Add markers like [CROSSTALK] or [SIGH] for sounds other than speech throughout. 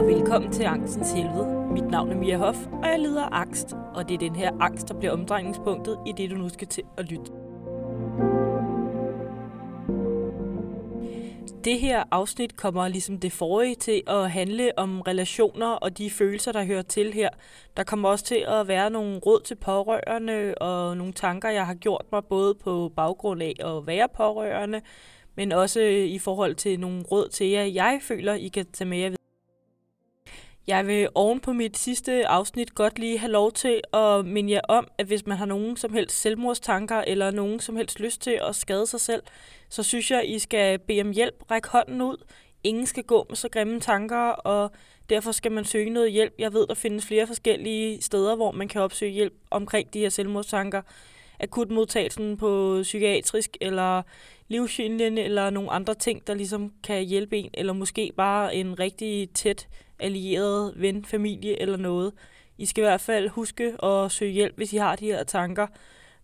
og velkommen til Angstens Helvede. Mit navn er Mia Hoff, og jeg lider af angst, og det er den her angst, der bliver omdrejningspunktet i det, du nu skal til at lytte. Det her afsnit kommer ligesom det forrige til at handle om relationer og de følelser, der hører til her. Der kommer også til at være nogle råd til pårørende og nogle tanker, jeg har gjort mig både på baggrund af at være pårørende, men også i forhold til nogle råd til jer, jeg føler, I kan tage med jer jeg vil oven på mit sidste afsnit godt lige have lov til at minde jer om, at hvis man har nogen som helst selvmordstanker eller nogen som helst lyst til at skade sig selv, så synes jeg, I skal bede om hjælp, række hånden ud. Ingen skal gå med så grimme tanker, og derfor skal man søge noget hjælp. Jeg ved, der findes flere forskellige steder, hvor man kan opsøge hjælp omkring de her selvmordstanker. Akutmodtagelsen på psykiatrisk, eller livslinjen, eller nogle andre ting, der ligesom kan hjælpe en, eller måske bare en rigtig tæt allieret ven, familie eller noget. I skal i hvert fald huske at søge hjælp, hvis I har de her tanker.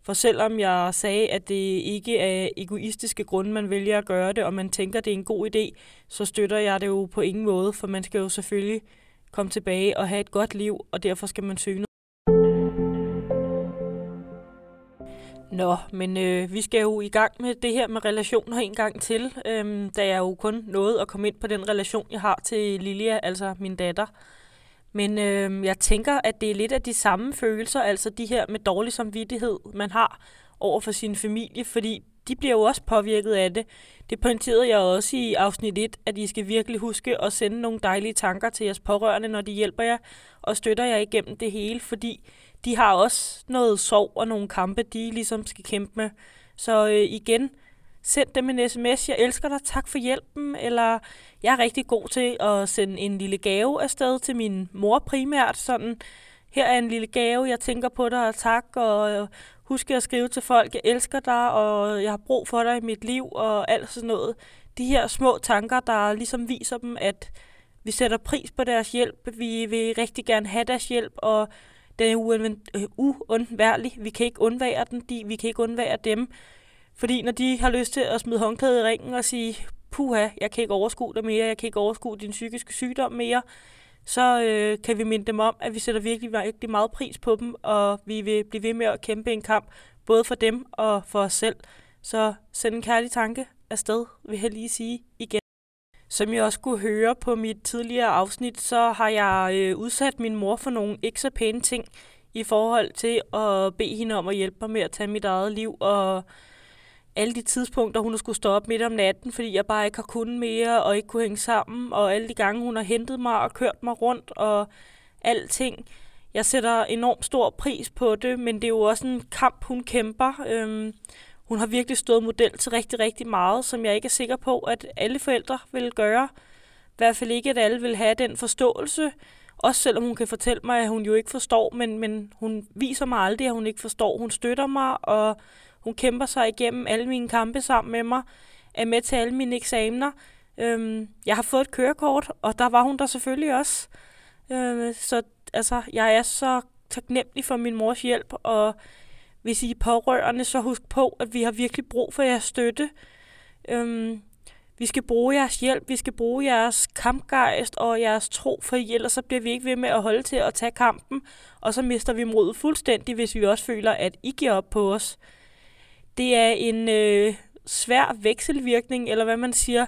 For selvom jeg sagde, at det ikke er egoistiske grunde, man vælger at gøre det, og man tænker, at det er en god idé, så støtter jeg det jo på ingen måde, for man skal jo selvfølgelig komme tilbage og have et godt liv, og derfor skal man søge Nå, men øh, vi skal jo i gang med det her med relationer en gang til, øhm, da jeg jo kun nåede at komme ind på den relation, jeg har til Lilia, altså min datter. Men øh, jeg tænker, at det er lidt af de samme følelser, altså de her med dårlig samvittighed, man har over for sin familie, fordi de bliver jo også påvirket af det. Det pointerede jeg også i afsnit 1, at I skal virkelig huske at sende nogle dejlige tanker til jeres pårørende, når de hjælper jer og støtter jer igennem det hele, fordi de har også noget sorg og nogle kampe, de ligesom skal kæmpe med. Så øh, igen, send dem en sms, jeg elsker dig, tak for hjælpen, eller jeg er rigtig god til at sende en lille gave afsted til min mor primært, sådan, her er en lille gave, jeg tænker på dig, og tak, og øh, husk at skrive til folk, jeg elsker dig, og jeg har brug for dig i mit liv, og alt sådan noget. De her små tanker, der ligesom viser dem, at vi sætter pris på deres hjælp, vi vil rigtig gerne have deres hjælp, og den er øh, uundværlig. Vi kan ikke undvære den, de, vi kan ikke undvære dem. Fordi når de har lyst til at smide håndklædet i ringen og sige, puha, jeg kan ikke overskue dig mere, jeg kan ikke overskue din psykiske sygdom mere, så øh, kan vi minde dem om, at vi sætter virkelig, virkelig meget pris på dem, og vi vil blive ved med at kæmpe en kamp, både for dem og for os selv. Så send en kærlig tanke afsted, vil jeg lige sige igen. Som jeg også kunne høre på mit tidligere afsnit, så har jeg øh, udsat min mor for nogle ikke så pæne ting i forhold til at bede hende om at hjælpe mig med at tage mit eget liv, og alle de tidspunkter, hun har skulle stå op midt om natten, fordi jeg bare ikke har kunnet mere, og ikke kunne hænge sammen, og alle de gange, hun har hentet mig og kørt mig rundt, og alting. Jeg sætter enormt stor pris på det, men det er jo også en kamp, hun kæmper. Øhm, hun har virkelig stået model til rigtig, rigtig meget, som jeg ikke er sikker på, at alle forældre vil gøre. I hvert fald ikke, at alle vil have den forståelse. Også selvom hun kan fortælle mig, at hun jo ikke forstår, men, men hun viser mig aldrig, at hun ikke forstår. Hun støtter mig, og hun kæmper sig igennem alle mine kampe sammen med mig, er med til alle mine eksamener. Øhm, jeg har fået et kørekort, og der var hun der selvfølgelig også. Øhm, så altså, jeg er så taknemmelig for min mors hjælp, og hvis I er pårørende, så husk på, at vi har virkelig brug for jeres støtte. Øhm, vi skal bruge jeres hjælp, vi skal bruge jeres kampgejst og jeres tro, for ellers så bliver vi ikke ved med at holde til at tage kampen, og så mister vi modet fuldstændig, hvis vi også føler, at I giver op på os. Det er en øh, svær vekselvirkning, eller hvad man siger.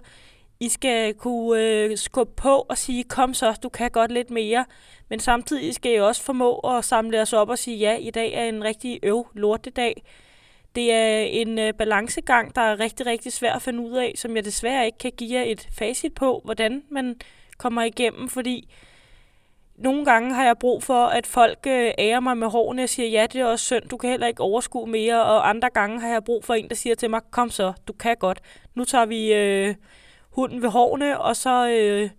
I skal kunne øh, skubbe på og sige, kom så, du kan godt lidt mere. Men samtidig skal I også formå at samle os op og sige, ja, i dag er en rigtig øv lortedag. Det er en øh, balancegang, der er rigtig, rigtig svær at finde ud af, som jeg desværre ikke kan give jer et facit på, hvordan man kommer igennem, fordi nogle gange har jeg brug for, at folk øh, ærer mig med hårene og siger, ja, det er også synd, du kan heller ikke overskue mere, og andre gange har jeg brug for en, der siger til mig, kom så, du kan godt. Nu tager vi øh, hunden ved hårene, og så øh,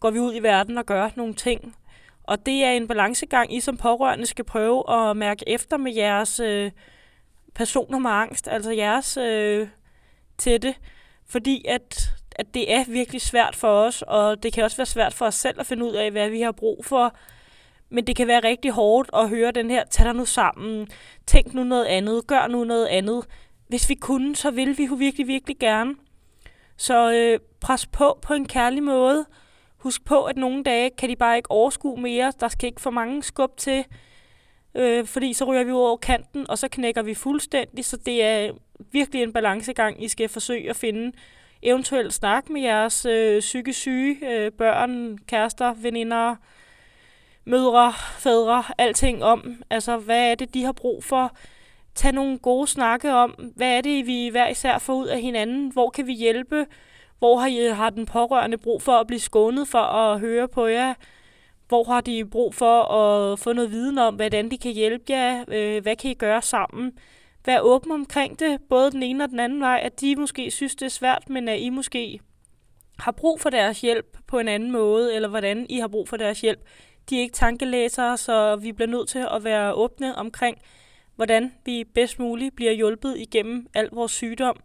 går vi ud i verden og gør nogle ting. Og det er en balancegang, I som pårørende skal prøve at mærke efter med jeres øh, personer med angst, altså jeres øh, tætte, fordi at, at det er virkelig svært for os, og det kan også være svært for os selv at finde ud af, hvad vi har brug for. Men det kan være rigtig hårdt at høre den her, tag dig nu sammen, tænk nu noget andet, gør nu noget andet. Hvis vi kunne, så ville vi jo virkelig, virkelig gerne. Så øh, pres på på en kærlig måde. Husk på, at nogle dage kan de bare ikke overskue mere. Der skal ikke for mange skub til, øh, fordi så ryger vi ud over kanten, og så knækker vi fuldstændig. Så det er virkelig en balancegang, I skal forsøge at finde. Eventuelt snak med jeres øh, psykisk syge øh, børn, kærester, veninder, mødre, fædre, alting om. Altså, hvad er det, de har brug for? Tage nogle gode snakke om, hvad er det, vi hver især får ud af hinanden? Hvor kan vi hjælpe? Hvor har, I, har den pårørende brug for at blive skånet for at høre på jer? Hvor har de brug for at få noget viden om, hvordan de kan hjælpe jer? Øh, hvad kan I gøre sammen? Vær åben omkring det, både den ene og den anden vej, at de måske synes, det er svært, men at I måske har brug for deres hjælp på en anden måde, eller hvordan I har brug for deres hjælp. De er ikke tankelæsere, så vi bliver nødt til at være åbne omkring, hvordan vi bedst muligt bliver hjulpet igennem al vores sygdom.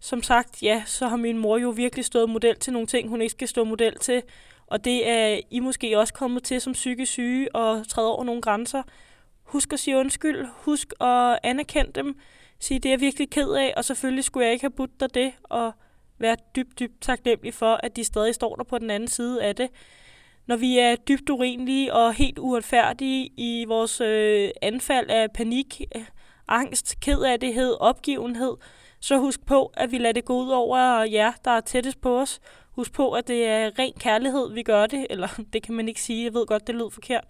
Som sagt, ja, så har min mor jo virkelig stået model til nogle ting, hun ikke skal stå model til. Og det er I måske også kommet til som psykisk syge og træde over nogle grænser. Husk at sige undskyld. Husk at anerkende dem. Sige, det er jeg virkelig ked af, og selvfølgelig skulle jeg ikke have budt dig det, og være dybt, dybt taknemmelig for, at de stadig står der på den anden side af det. Når vi er dybt urimelige og helt uretfærdige i vores øh, anfald af panik, angst, kedattighed, opgivenhed, så husk på, at vi lader det gå ud over jer, der er tættest på os. Husk på, at det er ren kærlighed, vi gør det. Eller [LAUGHS] det kan man ikke sige, jeg ved godt, det lød forkert.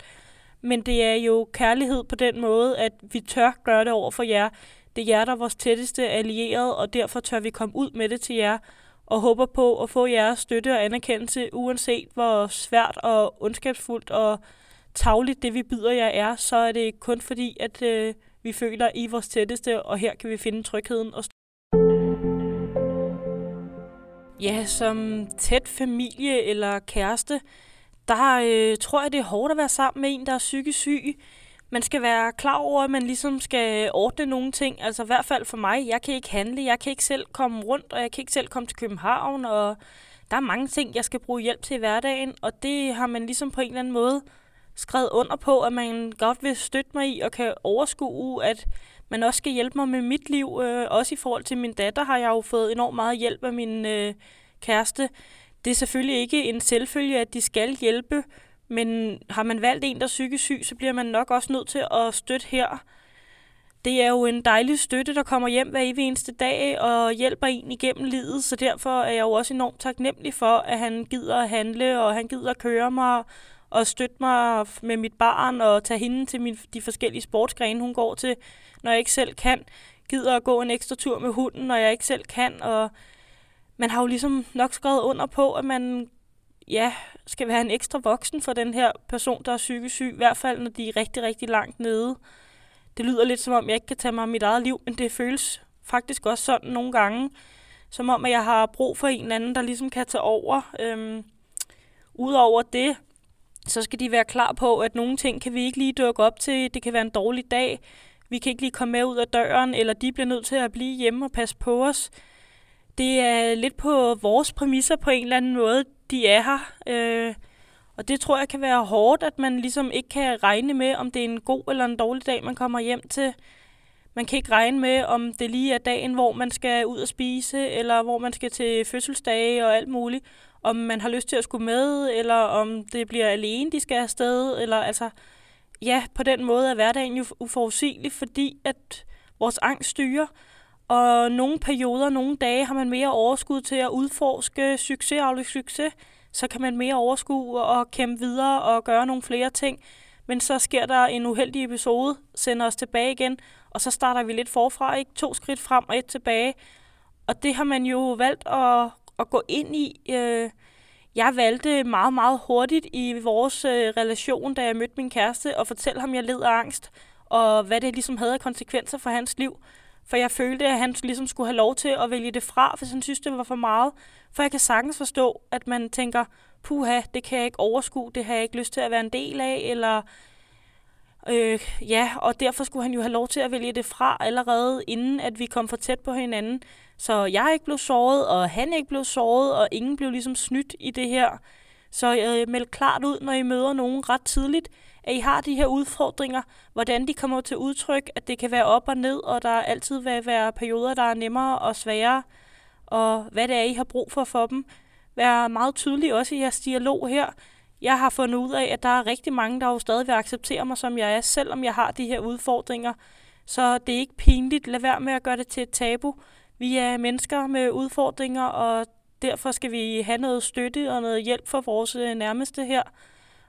Men det er jo kærlighed på den måde, at vi tør gøre det over for jer. Det er jer, der er vores tætteste allierede, og derfor tør vi komme ud med det til jer, og håber på at få jeres støtte og anerkendelse, uanset hvor svært og ondskabsfuldt og tagligt det, vi byder jer er, så er det kun fordi, at øh, vi føler I vores tætteste, og her kan vi finde trygheden og Ja, som tæt familie eller kæreste, der øh, tror jeg, det er hårdt at være sammen med en, der er psykisk syg. Man skal være klar over, at man ligesom skal ordne nogle ting. Altså i hvert fald for mig, jeg kan ikke handle, jeg kan ikke selv komme rundt, og jeg kan ikke selv komme til København, og der er mange ting, jeg skal bruge hjælp til i hverdagen, og det har man ligesom på en eller anden måde skrevet under på, at man godt vil støtte mig i, og kan overskue, at man også skal hjælpe mig med mit liv. Øh, også i forhold til min datter har jeg jo fået enormt meget hjælp af min øh, kæreste. Det er selvfølgelig ikke en selvfølge, at de skal hjælpe, men har man valgt en, der er psykisk syg, så bliver man nok også nødt til at støtte her. Det er jo en dejlig støtte, der kommer hjem hver evig eneste dag og hjælper en igennem livet, så derfor er jeg jo også enormt taknemmelig for, at han gider at handle, og han gider at køre mig og støtte mig med mit barn og tage hende til min, de forskellige sportsgrene, hun går til, når jeg ikke selv kan. Gider at gå en ekstra tur med hunden, når jeg ikke selv kan, og man har jo ligesom nok skrevet under på, at man ja, skal være en ekstra voksen for den her person, der er psykisk syg, i hvert fald når de er rigtig, rigtig langt nede. Det lyder lidt som om, jeg ikke kan tage mig af mit eget liv, men det føles faktisk også sådan nogle gange, som om, at jeg har brug for en eller anden, der ligesom kan tage over. Øhm, Udover det, så skal de være klar på, at nogle ting kan vi ikke lige dukke op til. Det kan være en dårlig dag. Vi kan ikke lige komme med ud af døren, eller de bliver nødt til at blive hjemme og passe på os det er lidt på vores præmisser på en eller anden måde, de er her. Øh, og det tror jeg kan være hårdt, at man ligesom ikke kan regne med, om det er en god eller en dårlig dag, man kommer hjem til. Man kan ikke regne med, om det lige er dagen, hvor man skal ud og spise, eller hvor man skal til fødselsdage og alt muligt. Om man har lyst til at skulle med, eller om det bliver alene, de skal afsted. Eller altså, ja, på den måde er hverdagen jo uforudsigelig, fordi at vores angst styrer. Og nogle perioder, nogle dage har man mere overskud til at udforske succes og succes. Så kan man mere overskue og kæmpe videre og gøre nogle flere ting. Men så sker der en uheldig episode, sender os tilbage igen, og så starter vi lidt forfra, ikke? To skridt frem og et tilbage. Og det har man jo valgt at, at gå ind i. Øh, jeg valgte meget, meget hurtigt i vores øh, relation, da jeg mødte min kæreste, og fortælle ham, at jeg led af angst, og hvad det ligesom havde af konsekvenser for hans liv. For jeg følte, at han ligesom skulle have lov til at vælge det fra, hvis han synes, det var for meget. For jeg kan sagtens forstå, at man tænker, puha, det kan jeg ikke overskue, det har jeg ikke lyst til at være en del af, eller øh, ja, og derfor skulle han jo have lov til at vælge det fra allerede, inden at vi kom for tæt på hinanden. Så jeg ikke blev såret, og han ikke blev såret, og ingen blev ligesom snydt i det her. Så jeg øh, meld klart ud, når I møder nogen ret tidligt, at I har de her udfordringer, hvordan de kommer til udtryk, at det kan være op og ned, og der altid vil være perioder, der er nemmere og sværere, og hvad det er, I har brug for for dem. Vær meget tydelig også i jeres dialog her. Jeg har fundet ud af, at der er rigtig mange, der jo stadig vil acceptere mig, som jeg er, selvom jeg har de her udfordringer. Så det er ikke pinligt. Lad være med at gøre det til et tabu. Vi er mennesker med udfordringer, og derfor skal vi have noget støtte og noget hjælp for vores øh, nærmeste her.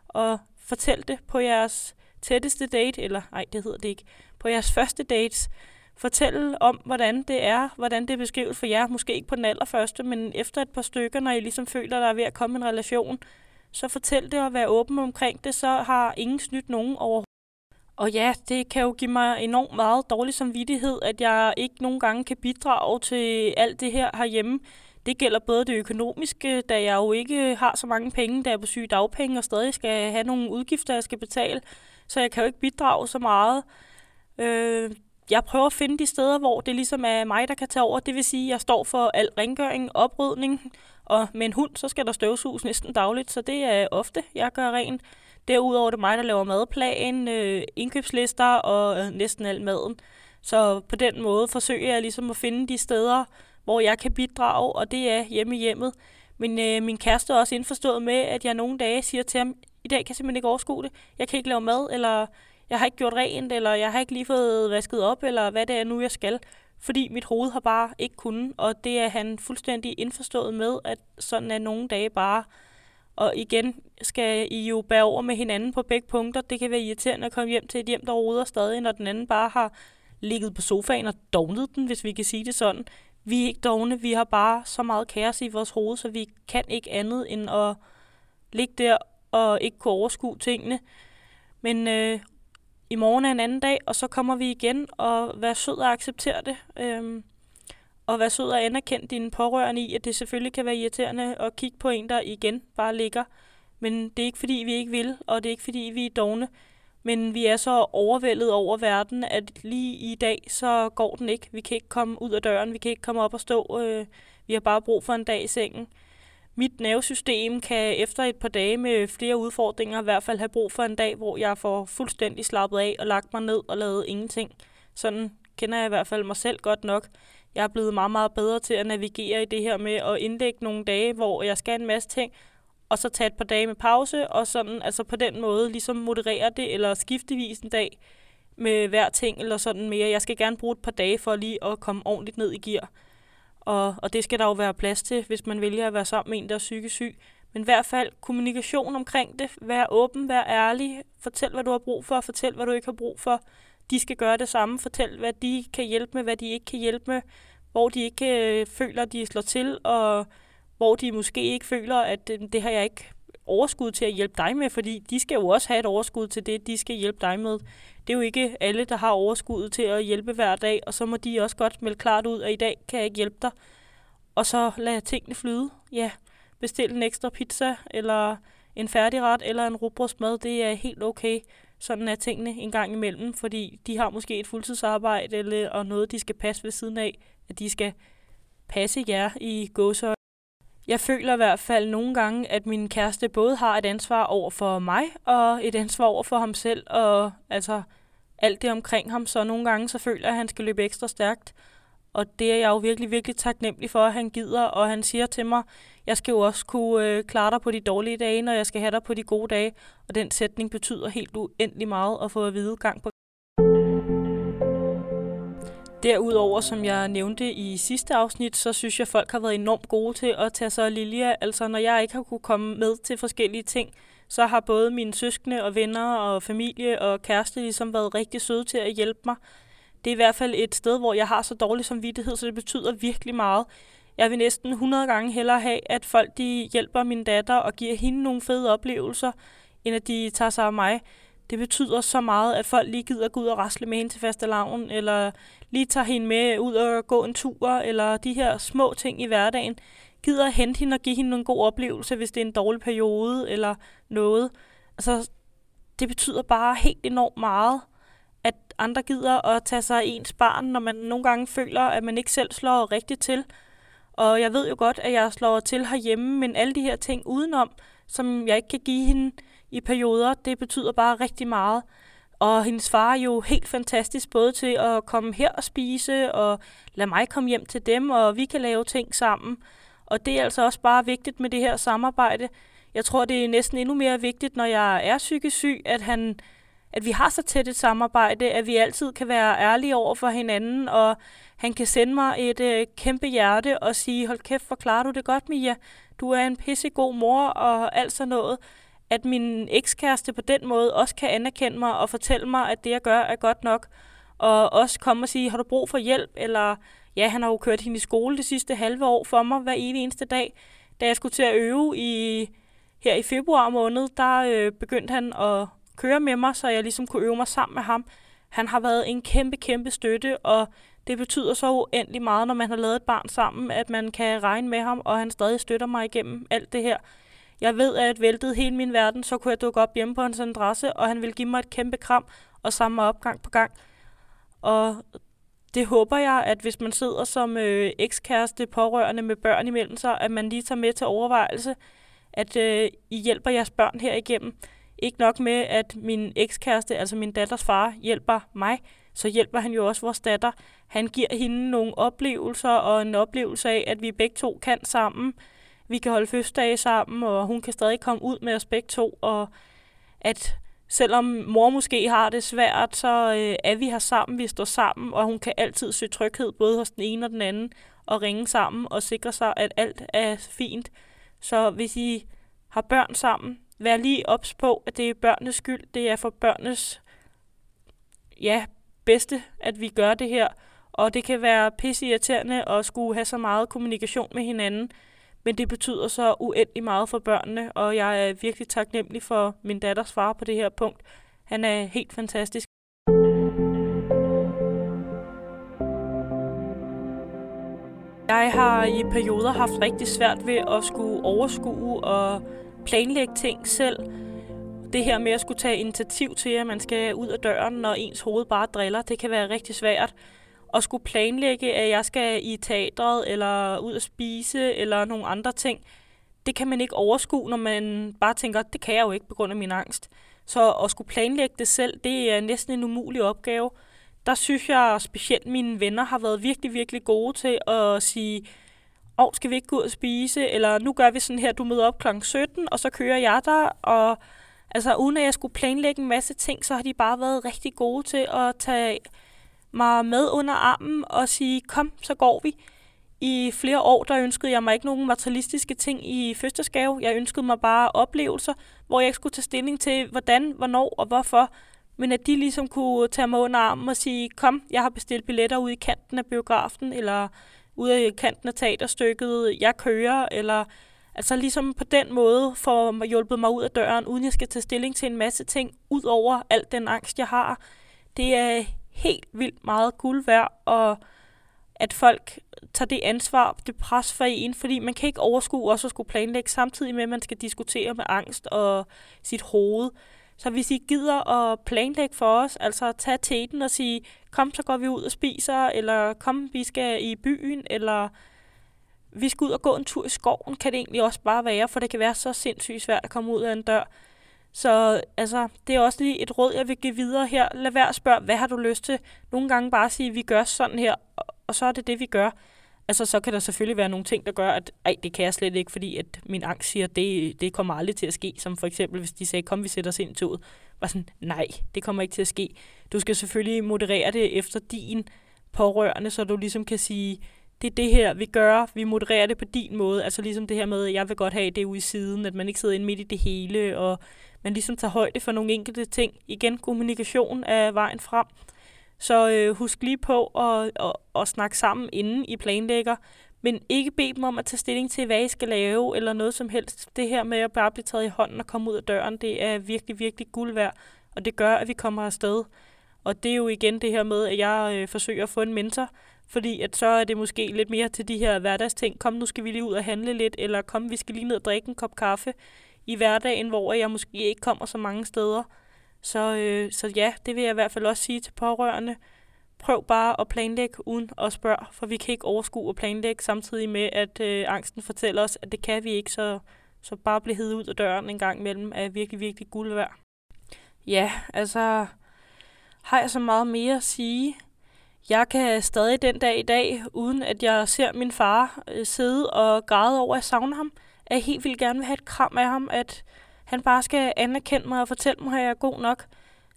Og fortæl det på jeres tætteste date, eller nej, det hedder det ikke, på jeres første dates. Fortæl om, hvordan det er, hvordan det er beskrevet for jer. Måske ikke på den allerførste, men efter et par stykker, når I ligesom føler, der er ved at komme en relation. Så fortæl det og vær åben omkring det, så har ingen snydt nogen over. Og ja, det kan jo give mig enormt meget dårlig samvittighed, at jeg ikke nogen gange kan bidrage til alt det her herhjemme. Det gælder både det økonomiske, da jeg jo ikke har så mange penge, da jeg er på syge dagpenge og stadig skal have nogle udgifter, jeg skal betale. Så jeg kan jo ikke bidrage så meget. Øh, jeg prøver at finde de steder, hvor det ligesom er mig, der kan tage over. Det vil sige, at jeg står for al rengøring, oprydning, og med en hund, så skal der støvsuges næsten dagligt, så det er ofte, jeg gør rent. Derudover er det mig, der laver madplan, øh, indkøbslister og øh, næsten al maden. Så på den måde forsøger jeg ligesom at finde de steder, hvor jeg kan bidrage, og det er hjemme i hjemmet. Men øh, min kæreste er også indforstået med, at jeg nogle dage siger til ham, i dag kan jeg simpelthen ikke overskue det. Jeg kan ikke lave mad, eller jeg har ikke gjort rent, eller jeg har ikke lige fået vasket op, eller hvad det er nu, jeg skal. Fordi mit hoved har bare ikke kunnet, og det er han fuldstændig indforstået med, at sådan er nogle dage bare. Og igen skal I jo bære over med hinanden på begge punkter. Det kan være irriterende at komme hjem til et hjem, der roder stadig, når den anden bare har ligget på sofaen og dognet den, hvis vi kan sige det sådan. Vi er ikke dogne, vi har bare så meget kaos i vores hoved, så vi kan ikke andet end at ligge der og ikke kunne overskue tingene. Men øh, i morgen er en anden dag, og så kommer vi igen og vær sød og acceptere det. Øhm, og vær sød og anerkende dine pårørende i, at det selvfølgelig kan være irriterende at kigge på en, der igen bare ligger. Men det er ikke fordi, vi ikke vil, og det er ikke fordi, vi er dogne. Men vi er så overvældet over verden, at lige i dag, så går den ikke. Vi kan ikke komme ud af døren, vi kan ikke komme op og stå. Øh, vi har bare brug for en dag i sengen. Mit nervesystem kan efter et par dage med flere udfordringer i hvert fald have brug for en dag, hvor jeg får fuldstændig slappet af og lagt mig ned og lavet ingenting. Sådan kender jeg i hvert fald mig selv godt nok. Jeg er blevet meget, meget bedre til at navigere i det her med at indlægge nogle dage, hvor jeg skal en masse ting, og så tage et par dage med pause, og sådan, altså på den måde ligesom moderere det, eller skiftevis en dag med hver ting, eller sådan mere. Jeg skal gerne bruge et par dage for lige at komme ordentligt ned i gear. Og, og det skal der jo være plads til, hvis man vælger at være sammen med en, der er psykisk syg. Men i hvert fald kommunikation omkring det. Vær åben, vær ærlig. Fortæl, hvad du har brug for. Fortæl, hvad du ikke har brug for. De skal gøre det samme. Fortæl, hvad de kan hjælpe med, hvad de ikke kan hjælpe med. Hvor de ikke øh, føler, de slår til, og hvor de måske ikke føler, at det, det har jeg ikke overskud til at hjælpe dig med, fordi de skal jo også have et overskud til det, de skal hjælpe dig med. Det er jo ikke alle, der har overskud til at hjælpe hver dag, og så må de også godt melde klart ud, at i dag kan jeg ikke hjælpe dig. Og så lade tingene flyde. Ja, bestil en ekstra pizza, eller en færdigret, eller en rugbrødsmad, det er helt okay. Sådan er tingene en gang imellem, fordi de har måske et fuldtidsarbejde, eller, og noget, de skal passe ved siden af, at de skal passe jer i gåser jeg føler i hvert fald nogle gange, at min kæreste både har et ansvar over for mig, og et ansvar over for ham selv, og altså alt det omkring ham. Så nogle gange så føler jeg, at han skal løbe ekstra stærkt. Og det er jeg jo virkelig, virkelig taknemmelig for, at han gider. Og han siger til mig, jeg skal jo også kunne øh, klare dig på de dårlige dage, når jeg skal have dig på de gode dage. Og den sætning betyder helt uendelig meget at få at vide gang på Derudover, som jeg nævnte i sidste afsnit, så synes jeg, at folk har været enormt gode til at tage sig af Lilja. Altså, når jeg ikke har kunne komme med til forskellige ting, så har både mine søskende og venner og familie og kæreste ligesom været rigtig søde til at hjælpe mig. Det er i hvert fald et sted, hvor jeg har så dårlig samvittighed, så det betyder virkelig meget. Jeg vil næsten 100 gange hellere have, at folk de hjælper min datter og giver hende nogle fede oplevelser, end at de tager sig af mig det betyder så meget, at folk lige gider gå ud og rasle med hende til faste laven, eller lige tager hende med ud og gå en tur, eller de her små ting i hverdagen. Gider at hente hende og give hende en god oplevelse, hvis det er en dårlig periode, eller noget. Altså, det betyder bare helt enormt meget, at andre gider at tage sig af ens barn, når man nogle gange føler, at man ikke selv slår rigtigt til. Og jeg ved jo godt, at jeg slår til herhjemme, men alle de her ting udenom, som jeg ikke kan give hende, i perioder. Det betyder bare rigtig meget. Og hendes far er jo helt fantastisk, både til at komme her og spise, og lade mig komme hjem til dem, og vi kan lave ting sammen. Og det er altså også bare vigtigt med det her samarbejde. Jeg tror, det er næsten endnu mere vigtigt, når jeg er psykisk syg, at han at vi har så tæt et samarbejde, at vi altid kan være ærlige over for hinanden, og han kan sende mig et øh, kæmpe hjerte og sige, hold kæft, hvor klarer du det godt, Mia? Du er en pissegod mor og alt sådan noget. At min ekskæreste på den måde også kan anerkende mig og fortælle mig, at det, jeg gør, er godt nok. Og også komme og sige, har du brug for hjælp? Eller ja, han har jo kørt hende i skole det sidste halve år for mig hver evig eneste dag. Da jeg skulle til at øve i, her i februar måned, der øh, begyndte han at køre med mig, så jeg ligesom kunne øve mig sammen med ham. Han har været en kæmpe, kæmpe støtte, og det betyder så uendelig meget, når man har lavet et barn sammen, at man kan regne med ham, og han stadig støtter mig igennem alt det her. Jeg ved, at væltede hele min verden, så kunne jeg dukke op hjemme på hans adresse, og han vil give mig et kæmpe kram og samle mig op gang på gang. Og det håber jeg, at hvis man sidder som øh, ekskæreste pårørende med børn imellem sig, at man lige tager med til overvejelse, at øh, I hjælper jeres børn her igennem. Ikke nok med, at min ekskæreste, altså min datters far, hjælper mig, så hjælper han jo også vores datter. Han giver hende nogle oplevelser, og en oplevelse af, at vi begge to kan sammen. Vi kan holde fødselsdage sammen, og hun kan stadig komme ud med os begge to, og at selvom mor måske har det svært, så øh, er vi her sammen, vi står sammen, og hun kan altid søge tryghed både hos den ene og den anden, og ringe sammen og sikre sig, at alt er fint. Så hvis I har børn sammen, vær lige ops på, at det er børnenes skyld, det er for børnenes ja, bedste, at vi gør det her. Og det kan være pisseirriterende at skulle have så meget kommunikation med hinanden, men det betyder så uendelig meget for børnene, og jeg er virkelig taknemmelig for min datters far på det her punkt. Han er helt fantastisk. Jeg har i perioder haft rigtig svært ved at skulle overskue og planlægge ting selv. Det her med at skulle tage initiativ til, at man skal ud af døren, når ens hoved bare driller, det kan være rigtig svært. At skulle planlægge, at jeg skal i teatret, eller ud at spise, eller nogle andre ting, det kan man ikke overskue, når man bare tænker, det kan jeg jo ikke på grund af min angst. Så at skulle planlægge det selv, det er næsten en umulig opgave. Der synes jeg specielt mine venner har været virkelig, virkelig gode til at sige, åh, skal vi ikke gå ud og spise, eller nu gør vi sådan her, du møder op kl. 17, og så kører jeg der, og altså uden at jeg skulle planlægge en masse ting, så har de bare været rigtig gode til at tage mig med under armen og sige, kom, så går vi. I flere år, der ønskede jeg mig ikke nogen materialistiske ting i fødselsgave. Jeg ønskede mig bare oplevelser, hvor jeg ikke skulle tage stilling til, hvordan, hvornår og hvorfor. Men at de ligesom kunne tage mig under armen og sige, kom, jeg har bestilt billetter ude i kanten af biografen, eller ude i kanten af teaterstykket, jeg kører, eller altså ligesom på den måde får hjulpet mig ud af døren, uden jeg skal tage stilling til en masse ting, ud over alt den angst, jeg har. Det er helt vildt meget guld værd, og at folk tager det ansvar, det pres for en, fordi man kan ikke overskue også at skulle planlægge, samtidig med, at man skal diskutere med angst og sit hoved. Så hvis I gider at planlægge for os, altså tage teten og sige, kom, så går vi ud og spiser, eller kom, vi skal i byen, eller vi skal ud og gå en tur i skoven, kan det egentlig også bare være, for det kan være så sindssygt svært at komme ud af en dør. Så altså, det er også lige et råd, jeg vil give videre her. Lad være at spørge, hvad har du lyst til? Nogle gange bare sige, vi gør sådan her, og så er det det, vi gør. Altså, så kan der selvfølgelig være nogle ting, der gør, at ej, det kan jeg slet ikke, fordi at min angst siger, det, det kommer aldrig til at ske. Som for eksempel, hvis de sagde, kom, vi sætter os ind i toget. Var sådan, nej, det kommer ikke til at ske. Du skal selvfølgelig moderere det efter din pårørende, så du ligesom kan sige, det er det her, vi gør, vi modererer det på din måde. Altså ligesom det her med, at jeg vil godt have det ude i siden, at man ikke sidder inde midt i det hele, og man ligesom tager højde for nogle enkelte ting. Igen, kommunikation er vejen frem. Så øh, husk lige på at, at, at snakke sammen inden I planlægger, men ikke bed dem om at tage stilling til, hvad I skal lave, eller noget som helst. Det her med at bare blive taget i hånden og komme ud af døren, det er virkelig, virkelig guld værd, og det gør, at vi kommer afsted. Og det er jo igen det her med, at jeg øh, forsøger at få en mentor, fordi at så er det måske lidt mere til de her hverdagsting. Kom, nu skal vi lige ud og handle lidt, eller kom, vi skal lige ned og drikke en kop kaffe i hverdagen, hvor jeg måske ikke kommer så mange steder. Så, øh, så ja, det vil jeg i hvert fald også sige til pårørende. Prøv bare at planlægge uden at spørge, for vi kan ikke overskue at planlægge samtidig med, at øh, angsten fortæller os, at det kan vi ikke, så, så bare blive heddet ud af døren en gang imellem er virkelig, virkelig guld værd. Ja, altså har jeg så meget mere at sige? Jeg kan stadig den dag i dag, uden at jeg ser min far øh, sidde og græde over at savne ham, at jeg helt vildt gerne vil have et kram af ham, at han bare skal anerkende mig og fortælle mig, at jeg er god nok.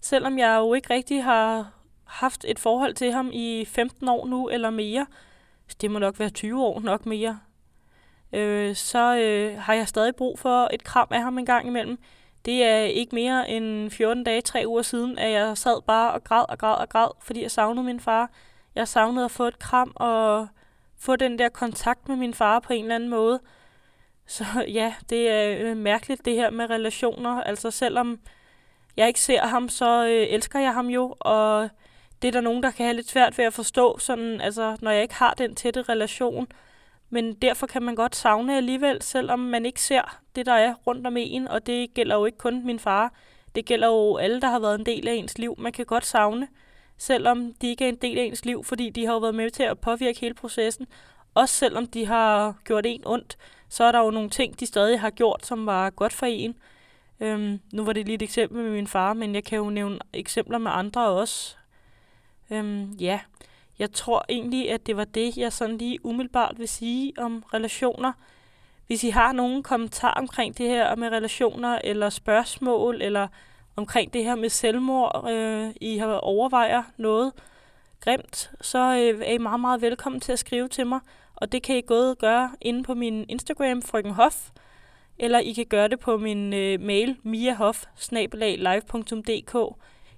Selvom jeg jo ikke rigtig har haft et forhold til ham i 15 år nu eller mere, det må nok være 20 år nok mere, øh, så øh, har jeg stadig brug for et kram af ham en gang imellem. Det er ikke mere end 14 dage, 3 uger siden, at jeg sad bare og græd og græd og græd, fordi jeg savnede min far. Jeg savnede at få et kram og få den der kontakt med min far på en eller anden måde. Så ja, det er øh, mærkeligt det her med relationer. Altså selvom jeg ikke ser ham, så øh, elsker jeg ham jo, og det er der nogen, der kan have lidt svært ved at forstå, sådan, altså, når jeg ikke har den tætte relation. Men derfor kan man godt savne alligevel, selvom man ikke ser det, der er rundt om en, og det gælder jo ikke kun min far. Det gælder jo alle, der har været en del af ens liv. Man kan godt savne, selvom de ikke er en del af ens liv, fordi de har jo været med til at påvirke hele processen. Også selvom de har gjort en ondt, så er der jo nogle ting, de stadig har gjort, som var godt for en. Øhm, nu var det lige et eksempel med min far, men jeg kan jo nævne eksempler med andre også. Øhm, ja, jeg tror egentlig, at det var det, jeg sådan lige umiddelbart vil sige om relationer. Hvis I har nogen kommentar omkring det her med relationer, eller spørgsmål, eller omkring det her med selvmord, øh, I har overvejer noget grimt, så øh, er I meget, meget velkommen til at skrive til mig. Og det kan I både gøre inde på min Instagram, frøken Hof, eller I kan gøre det på min øh, mail, miahoff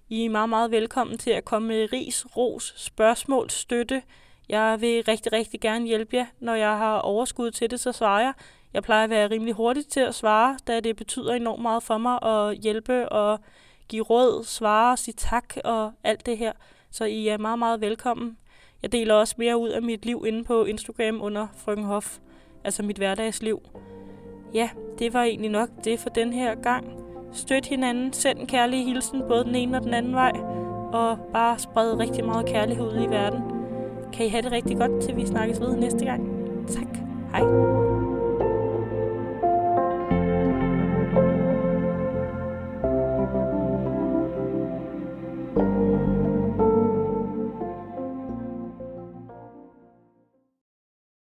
I er meget, meget velkommen til at komme med ris, ros, spørgsmål, støtte. Jeg vil rigtig, rigtig gerne hjælpe jer. Når jeg har overskud til det, så svarer jeg. Jeg plejer at være rimelig hurtig til at svare, da det betyder enormt meget for mig at hjælpe og give råd, svare, sige tak og alt det her. Så I er meget, meget velkommen. Jeg deler også mere ud af mit liv inde på Instagram under Frykenhoff, altså mit hverdagsliv. Ja, det var egentlig nok det for den her gang. Støt hinanden, send en kærlig hilsen både den ene og den anden vej, og bare spred rigtig meget kærlighed ud i verden. Kan I have det rigtig godt, til vi snakkes ved næste gang. Tak. Hej.